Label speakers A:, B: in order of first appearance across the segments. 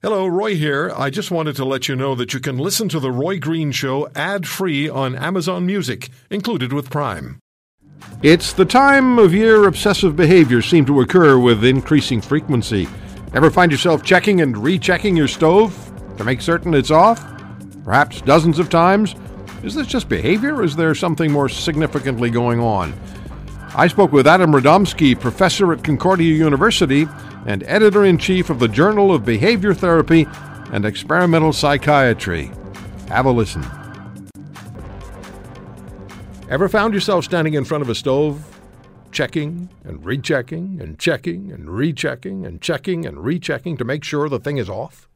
A: Hello, Roy here. I just wanted to let you know that you can listen to The Roy Green Show ad free on Amazon Music, included with Prime.
B: It's the time of year obsessive behaviors seem to occur with increasing frequency. Ever find yourself checking and rechecking your stove to make certain it's off? Perhaps dozens of times? Is this just behavior or is there something more significantly going on? I spoke with Adam Radomsky, professor at Concordia University and editor in chief of the Journal of Behavior Therapy and Experimental Psychiatry. Have a listen. Ever found yourself standing in front of a stove, checking and rechecking and checking and rechecking and checking and rechecking to make sure the thing is off?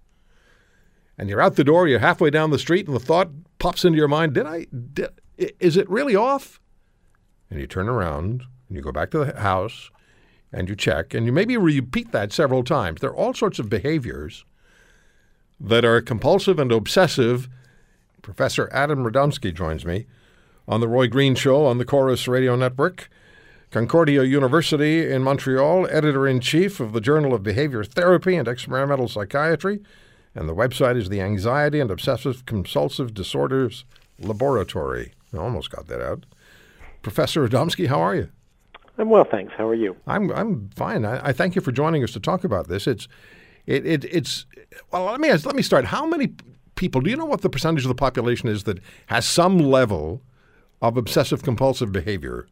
B: And you're out the door, you're halfway down the street, and the thought pops into your mind, did I, did, is it really off? And you turn around and you go back to the house and you check and you maybe repeat that several times. There are all sorts of behaviors that are compulsive and obsessive. Professor Adam Radomsky joins me on the Roy Green Show on the Corus Radio Network. Concordia University in Montreal, editor in chief of the Journal of Behavior Therapy and Experimental Psychiatry, and the website is the Anxiety and Obsessive Compulsive Disorders Laboratory. I almost got that out. Professor Radomsky, how are you?
C: I'm well, thanks. How are you?
B: I'm I'm fine. I, I thank you for joining us to talk about this. It's it, it it's well. Let me ask, let me start. How many people do you know what the percentage of the population is that has some level of obsessive compulsive behavior?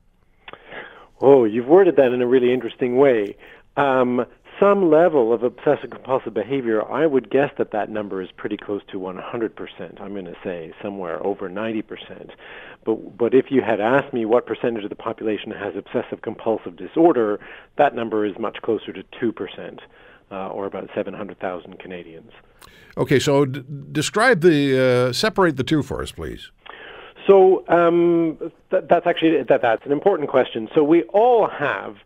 C: Oh, you've worded that in a really interesting way. Um, some level of obsessive compulsive behavior, I would guess that that number is pretty close to 100%. I'm going to say somewhere over 90%. But but if you had asked me what percentage of the population has obsessive compulsive disorder, that number is much closer to 2%, uh, or about 700,000 Canadians.
B: Okay, so d- describe the uh, separate the two for us, please.
C: So um, th- that's actually that, that's an important question. So we all have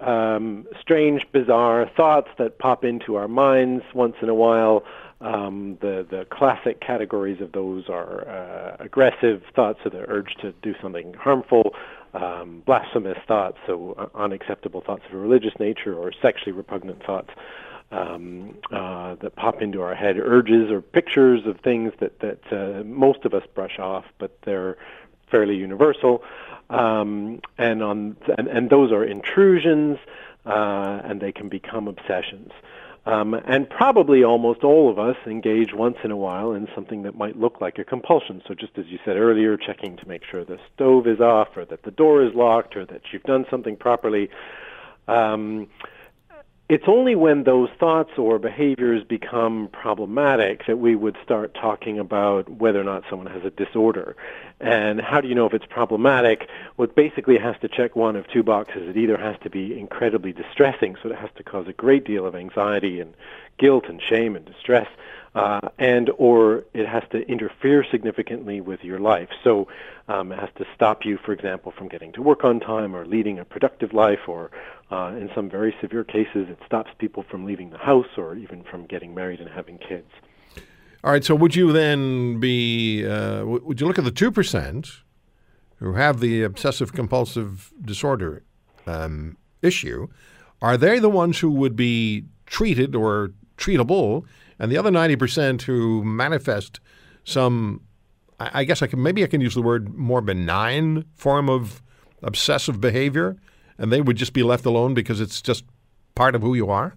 C: um, strange, bizarre thoughts that pop into our minds once in a while. Um, the the classic categories of those are uh, aggressive thoughts, so the urge to do something harmful, um, blasphemous thoughts, so unacceptable thoughts of a religious nature, or sexually repugnant thoughts um, uh, that pop into our head, urges or pictures of things that that uh, most of us brush off, but they're fairly universal um, and on and, and those are intrusions, uh, and they can become obsessions. Um, and probably almost all of us engage once in a while in something that might look like a compulsion. So, just as you said earlier, checking to make sure the stove is off, or that the door is locked, or that you've done something properly. Um, it's only when those thoughts or behaviors become problematic that we would start talking about whether or not someone has a disorder. And how do you know if it's problematic? Well, it basically has to check one of two boxes. It either has to be incredibly distressing, so it has to cause a great deal of anxiety and guilt and shame and distress, uh, and or it has to interfere significantly with your life. So um, it has to stop you, for example, from getting to work on time or leading a productive life, or uh, in some very severe cases, it stops people from leaving the house or even from getting married and having kids.
B: All right. So would you then be? Uh, would you look at the two percent who have the obsessive compulsive disorder um, issue? Are they the ones who would be treated or treatable, and the other ninety percent who manifest some? I guess I can maybe I can use the word more benign form of obsessive behavior and they would just be left alone because it's just part of who you are?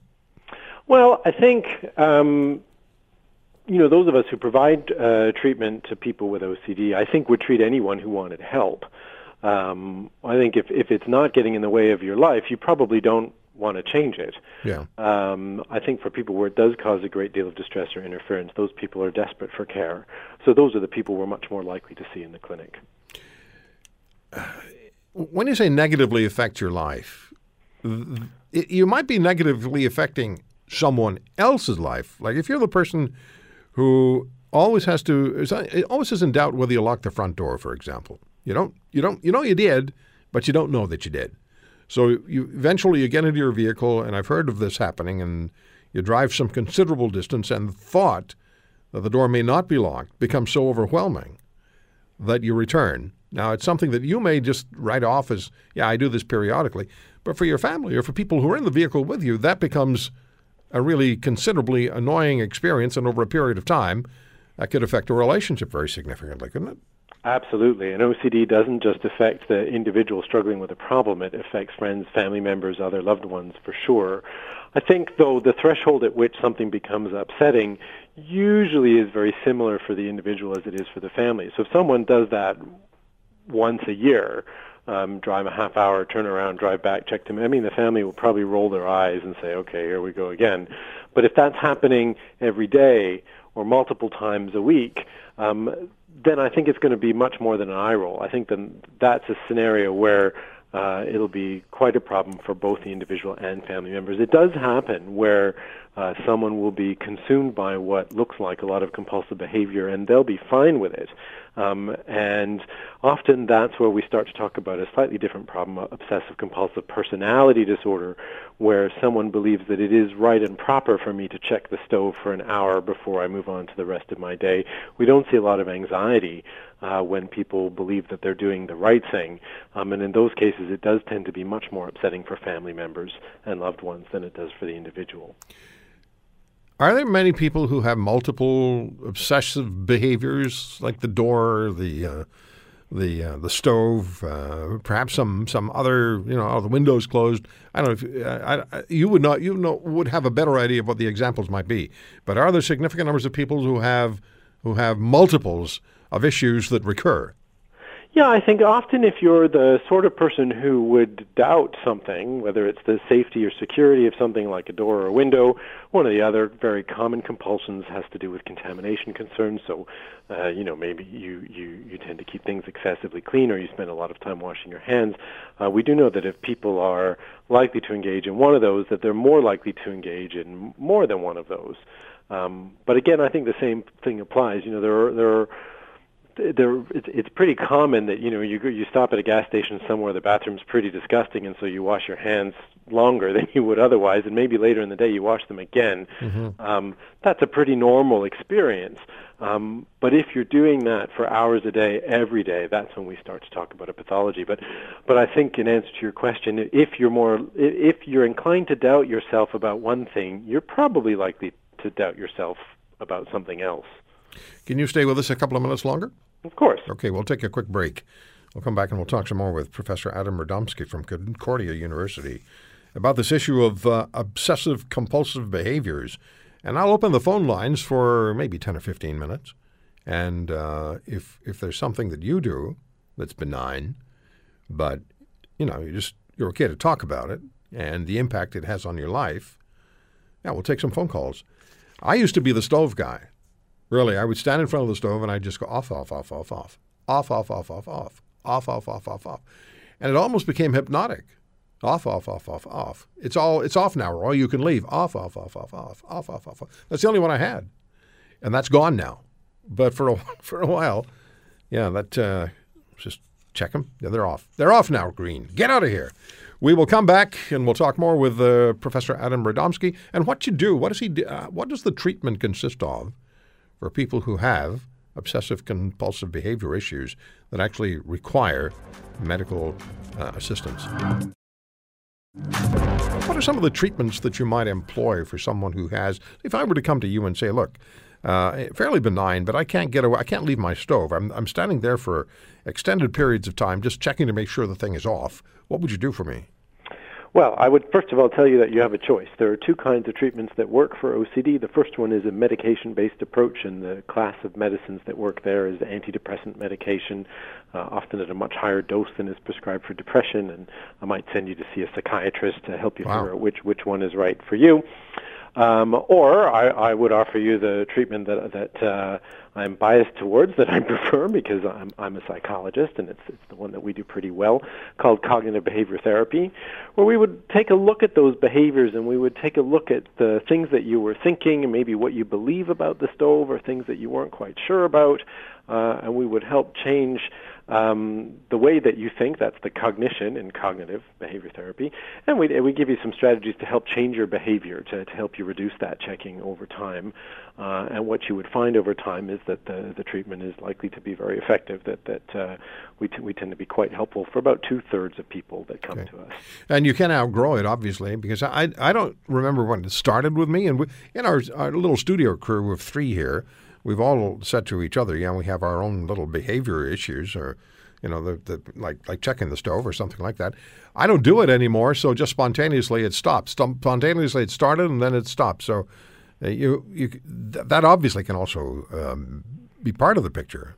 C: Well, I think um, you know those of us who provide uh, treatment to people with OCD, I think would treat anyone who wanted help. Um, I think if if it's not getting in the way of your life, you probably don't want to change it.
B: Yeah.
C: Um, I think for people where it does cause a great deal of distress or interference, those people are desperate for care. So those are the people we're much more likely to see in the clinic.
B: When you say negatively affect your life, it, you might be negatively affecting someone else's life. Like if you're the person who always has to, always is in doubt whether you lock the front door, for example. You don't, you don't, you know you did, but you don't know that you did. So you eventually you get into your vehicle, and I've heard of this happening, and you drive some considerable distance, and the thought that the door may not be locked becomes so overwhelming that you return now, it's something that you may just write off as, yeah, I do this periodically. But for your family or for people who are in the vehicle with you, that becomes a really considerably annoying experience, and over a period of time, that could affect a relationship very significantly, couldn't it?
C: Absolutely. And OCD doesn't just affect the individual struggling with a problem, it affects friends, family members, other loved ones for sure. I think, though, the threshold at which something becomes upsetting usually is very similar for the individual as it is for the family. So if someone does that once a year, um, drive a half hour, turn around, drive back, check them. I mean, the family will probably roll their eyes and say, "Okay, here we go again." But if that's happening every day or multiple times a week, um, then I think it's going to be much more than an eye roll. I think then that's a scenario where uh, it'll be quite a problem for both the individual and family members. It does happen where uh, someone will be consumed by what looks like a lot of compulsive behavior and they'll be fine with it. Um, and often that's where we start to talk about a slightly different problem, obsessive compulsive personality disorder, where someone believes that it is right and proper for me to check the stove for an hour before I move on to the rest of my day. We don't see a lot of anxiety uh, when people believe that they're doing the right thing. Um, and in those cases, it does tend to be much more upsetting for family members and loved ones than it does for the individual.
B: Are there many people who have multiple obsessive behaviors, like the door, the uh, the uh, the stove, uh, perhaps some some other, you know, the windows closed? I don't know. If, uh, I, you would not, you know, would have a better idea of what the examples might be. But are there significant numbers of people who have who have multiples of issues that recur?
C: Yeah, I think often if you're the sort of person who would doubt something, whether it's the safety or security of something like a door or a window, one of the other very common compulsions has to do with contamination concerns. So, uh, you know, maybe you, you, you tend to keep things excessively clean or you spend a lot of time washing your hands. Uh, we do know that if people are likely to engage in one of those, that they're more likely to engage in more than one of those. Um, but again, I think the same thing applies. You know, there are, there are there it's, it's pretty common that you know you you stop at a gas station somewhere the bathroom's pretty disgusting and so you wash your hands longer than you would otherwise and maybe later in the day you wash them again mm-hmm. um, that's a pretty normal experience um, but if you're doing that for hours a day every day that's when we start to talk about a pathology but but I think in answer to your question if you're more if you're inclined to doubt yourself about one thing you're probably likely to doubt yourself about something else
B: can you stay with us a couple of minutes longer?
C: Of course.
B: Okay, we'll take a quick break. We'll come back and we'll talk some more with Professor Adam Radomsky from Concordia University about this issue of uh, obsessive compulsive behaviors. And I'll open the phone lines for maybe 10 or 15 minutes. And uh, if, if there's something that you do that's benign, but you know, you just you're okay to talk about it and the impact it has on your life, yeah, we'll take some phone calls. I used to be the stove guy. Really, I would stand in front of the stove and I'd just go off, off, off, off, off, off, off, off, off, off, off, off, off, off, off, and it almost became hypnotic. Off, off, off, off, off. It's all. It's off now, Roy. You can leave. Off, off, off, off, off, off, off, off. Off. That's the only one I had, and that's gone now. But for a for a while, yeah, that uh, just check them. Yeah, they're off. They're off now. Green. Get out of here. We will come back and we'll talk more with uh, Professor Adam Radomsky and what you do. What does he? Do, uh, what does the treatment consist of? For people who have obsessive compulsive behavior issues that actually require medical uh, assistance. What are some of the treatments that you might employ for someone who has, if I were to come to you and say, look, uh, fairly benign, but I can't get away, I can't leave my stove. I'm, I'm standing there for extended periods of time just checking to make sure the thing is off. What would you do for me?
C: Well, I would first of all tell you that you have a choice. There are two kinds of treatments that work for OCD. The first one is a medication based approach, and the class of medicines that work there is antidepressant medication, uh, often at a much higher dose than is prescribed for depression. And I might send you to see a psychiatrist to help you wow. figure out which, which one is right for you. Um, or I, I would offer you the treatment that that uh, I'm biased towards, that I prefer because I'm I'm a psychologist, and it's it's the one that we do pretty well, called cognitive behavior therapy, where we would take a look at those behaviors and we would take a look at the things that you were thinking and maybe what you believe about the stove or things that you weren't quite sure about, uh, and we would help change um, the way that you think. That's the cognition in cognitive behavior therapy. And we, we give you some strategies to help change your behavior, to, to help you reduce that checking over time. Uh, and what you would find over time is that the, the treatment is likely to be very effective. That that uh, we t- we tend to be quite helpful for about two thirds of people that come
B: Okay.
C: to us.
B: And you can outgrow it, obviously, because I I don't remember when it started with me. And we, in our, our little studio crew of three here, we've all said to each other, yeah, we have our own little behavior issues, or you know, the, the like like checking the stove or something like that. I don't do it anymore, so just spontaneously it stops. Spontaneously it started and then it stopped. So uh, you you th- that obviously can also um, be part of the picture.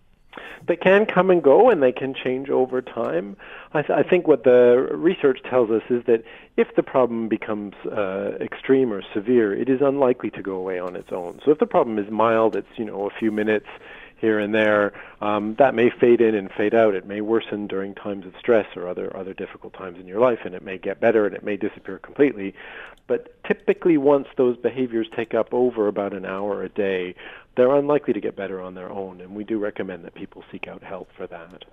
C: They can come and go, and they can change over time. I, th- I think what the research tells us is that if the problem becomes uh, extreme or severe, it is unlikely to go away on its own. So if the problem is mild, it's you know a few minutes here and there. Um, that may fade in and fade out. It may worsen during times of stress or other other difficult times in your life, and it may get better and it may disappear completely. But typically, once those behaviors take up over about an hour a day, they're unlikely to get better on their own, and we do recommend that people seek out help for that.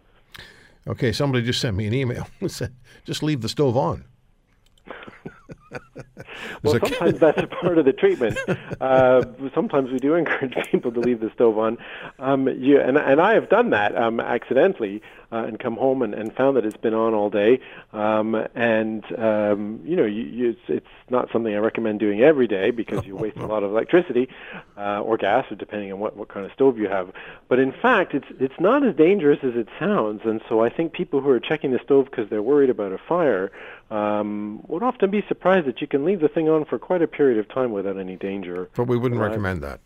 B: Okay, somebody just sent me an email. said, just leave the stove on.
C: Well, sometimes that's a part of the treatment. Uh, sometimes we do encourage people to leave the stove on. Um, you, and, and I have done that um, accidentally uh, and come home and, and found that it's been on all day. Um, and, um, you know, you, you, it's, it's not something I recommend doing every day because you waste a lot of electricity uh, or gas, or depending on what, what kind of stove you have. But in fact, it's, it's not as dangerous as it sounds. And so I think people who are checking the stove because they're worried about a fire um, would often be surprised that you can leave the thing on for quite a period of time without any danger.
B: But we wouldn't
C: Right.
B: recommend that.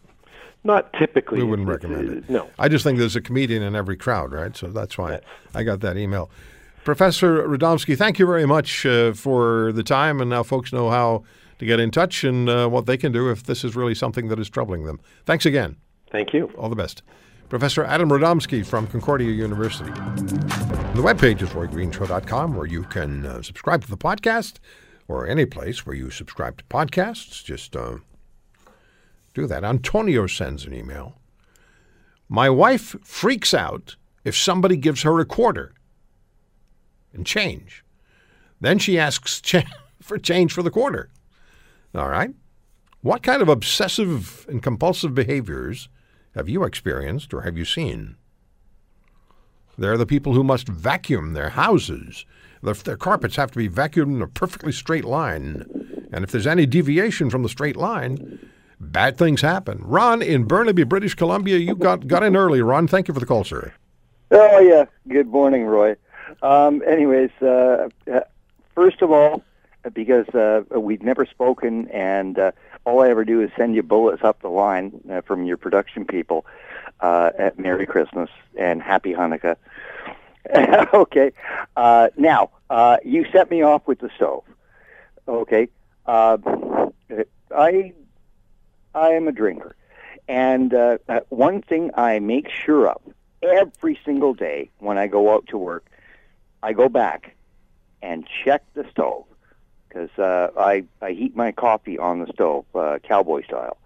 C: Not typically.
B: We wouldn't recommend it.
C: No.
B: I just think there's a comedian in every crowd, right? So that's why I got that email. Professor Radomsky, thank you very much uh, for the time, and now folks know how to get in touch and uh, what they can do if this is really something that is troubling them. Thanks again.
C: Thank you.
B: All the best. Professor Adam Radomsky from Concordia University. The webpage is roygreenshow.com where you can uh, subscribe to the podcast or any place where you subscribe to podcasts. Just uh, do that. Antonio sends an email. My wife freaks out if somebody gives her a quarter and change. Then she asks for change for the quarter. All right. What kind of obsessive and compulsive behaviors have you experienced or have you seen? There are the people who must vacuum their houses. Their, their carpets have to be vacuumed in a perfectly straight line. And if there's any deviation from the straight line, bad things happen. Ron in Burnaby, British Columbia, you got, got in early. Ron, thank you for the call, sir.
D: Oh yeah. Good morning, Roy. Um, anyways, uh, uh, first of all, because uh, we've never spoken, and uh, all I ever do is send you bullets up the line uh, from your production people. Uh, at Merry Christmas and Happy Hanukkah. okay. Uh, now, uh, you set me off with the stove. Okay. Uh, I I am a drinker, and uh, uh, one thing I make sure of every single day when I go out to work, I go back and check the stove because uh, I I heat my coffee on the stove, uh, cowboy style.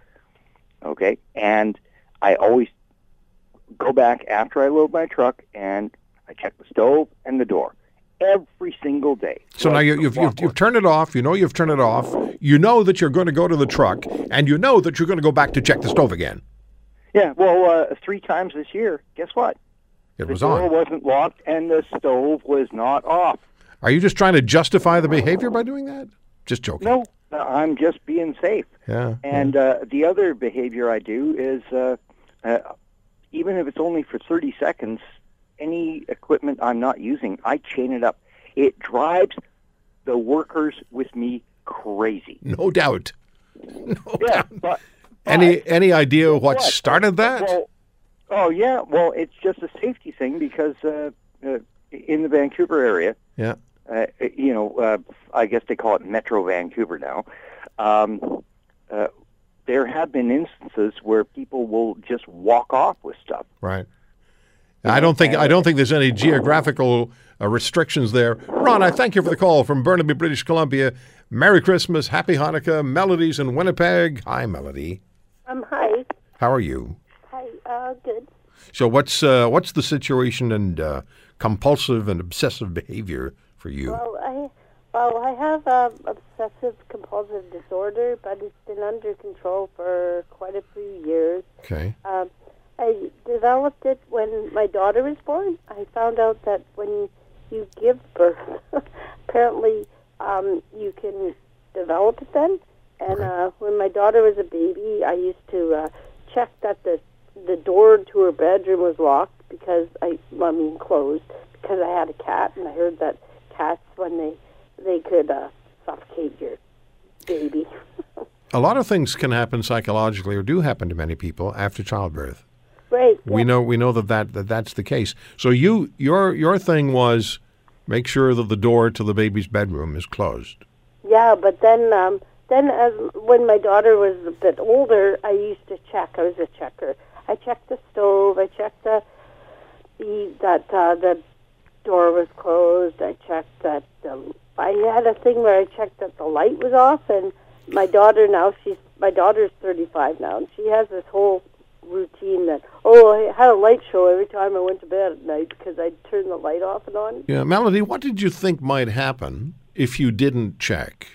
D: Okay, and I always go back after I load my truck and I check the stove and the door every single day.
B: So now you, you've, you've, you've turned it off. You know you've turned it off. You know that you're going to go to the truck, and you know that you're going to go back to check the stove again.
D: Yeah, well, uh, three times this year. Guess what?
B: It
D: The
B: was
D: door
B: on.
D: wasn't locked and the stove was not off.
B: Are you just trying to justify the behavior by doing that? Just joking.
D: No, I'm just being safe.
B: Yeah.
D: And uh, the other behavior I do is, uh, uh, even if it's only for 30 seconds, any equipment I'm not using, I chain it up. It drives the workers with me crazy.
B: No doubt. No
D: Yeah,
B: doubt.
D: but
B: Any any idea what
D: what?
B: started that?
D: Well, oh yeah. Well, it's just a safety thing because uh, uh, in the Vancouver area,
B: yeah.
D: uh, you know, uh, I guess they call it Metro Vancouver now. Um, uh, there have been instances where people will just walk off with stuff.
B: Right. I don't think I don't think there's any geographical uh, restrictions there. Ron, I thank you for the call from Burnaby, British Columbia. Merry Christmas, Happy Hanukkah, Melodies in Winnipeg. Hi, Melody.
E: Um, hi.
B: How are you?
E: Hi, uh, good.
B: So, what's uh, what's the situation and uh, compulsive and obsessive behavior for you?
E: Well, I, well, I have um, obsessive compulsive disorder, but it's been under control for quite a few years.
B: Okay.
E: Um, I developed it when my daughter was born. I found out that when you give birth, apparently um, you can develop it then. And uh, when my daughter was a baby, I used to uh, check that the the door to her bedroom was locked because I, I mean closed because I had a cat and I heard that cats when they they could uh, suffocate your baby.
B: A lot of things can happen psychologically, or do happen to many people after childbirth. We
E: yeah.
B: know we know that, that that that's the case. So you your your thing was make sure that the door to the baby's bedroom is closed.
E: Yeah, but then um, then as when my daughter was a bit older, I used to check. I was a checker. I checked the stove. I checked the, the that uh, the door was closed. I checked that the. I had a thing where I checked that the light was off, and my daughter now she's my daughter's 35 now, and she has this whole routine that oh I had a light show every time I went to bed at night because I'd turn the light off and on.
B: Yeah, Melody, what did you think might happen if you didn't check?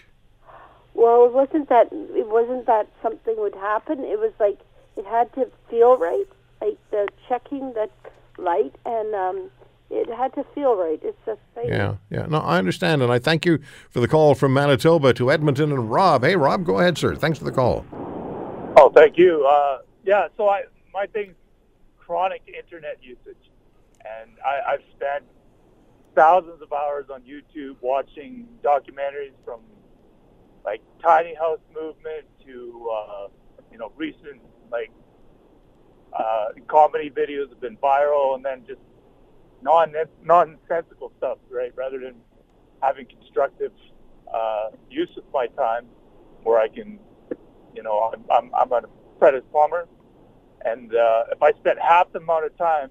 E: Well, it wasn't that it wasn't that something would happen. It was like it had to feel right, like the checking that light, and um, it had to feel right. It's a thing.
B: Yeah, yeah. No, I understand, and I thank you for the call from Manitoba to Edmonton and Rob. Hey, Rob, go ahead, sir. Thanks for the call.
F: Oh, thank you. Uh, yeah, so I my thing's chronic internet usage, and I, I've spent thousands of hours on YouTube watching documentaries from like tiny house movement to uh, you know recent like uh, comedy videos have been viral, and then just non nonsensical stuff, right? Rather than having constructive uh, use of my time, where I can, you know, I'm I'm, I'm an apprentice plumber, and uh, if I spent half the amount of time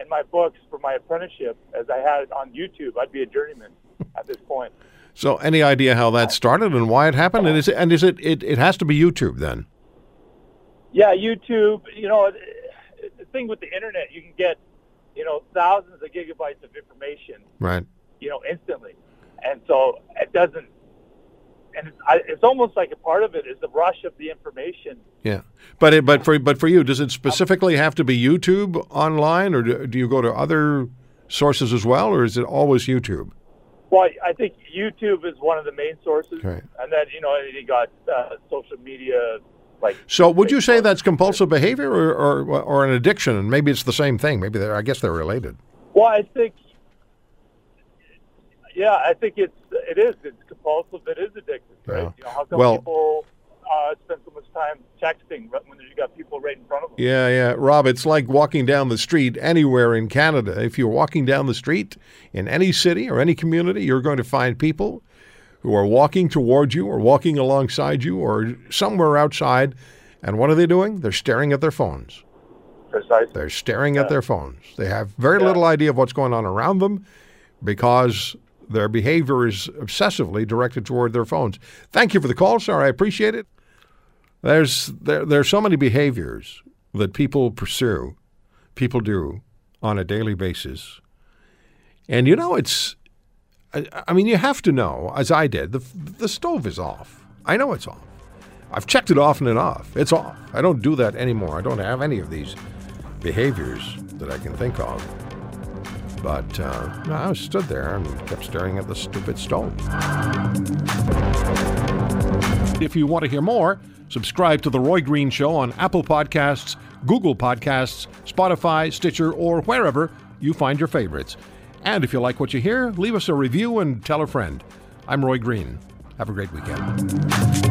F: in my books for my apprenticeship as I had on YouTube, I'd be a journeyman at this point.
B: So, any idea how that started and why it happened? And is it, and is it, it it has to be YouTube then?
F: Yeah, YouTube. You know, the thing with the internet, you can get, you know, thousands of gigabytes of information,
B: Right.
F: you know, instantly, and so it doesn't. And it's, I, it's almost like a part of it is the rush of the information.
B: Yeah, but it, but for but for you, does it specifically have to be YouTube online, or do, do you go to other sources as well, or is it always YouTube?
F: Well, I- think YouTube is one of the main sources,
B: Okay.
F: and then you know you got uh, social media like.
B: So, would you say that's compulsive behavior or, or or an addiction? And maybe it's the same thing. Maybe they're, I guess they're related.
F: Well, I think, yeah, I think it's it is it's compulsive. It is addictive, right?
B: Yeah.
F: You know, how come
B: Well-
F: people uh, spend so much time texting when you got people right in front of them?
B: Yeah, yeah, Rob. It's like walking down the street anywhere in Canada. If you're walking down the street in any city or any community, you're going to find people who are walking towards you or walking alongside you or somewhere outside. And what are they doing? They're staring at their phones.
F: Precisely.
B: They're staring at their phones. They have very little idea of what's going on around them because their behavior is obsessively directed toward their phones. Thank you for the call, sir. I appreciate it. There's there there's so many behaviors that people pursue, people do on a daily basis. And you know it's I, I mean you have to know as I did the the stove is off. I know it's off. I've checked it often enough. It's off. I don't do that anymore. I don't have any of these behaviors that I can think of. But uh, I stood there and kept staring at the stupid stone.
A: If you want to hear more, subscribe to The Roy Green Show on Apple Podcasts, Google Podcasts, Spotify, Stitcher, or wherever you find your favorites. And if you like what you hear, leave us a review and tell a friend. I'm Roy Green. Have a great weekend.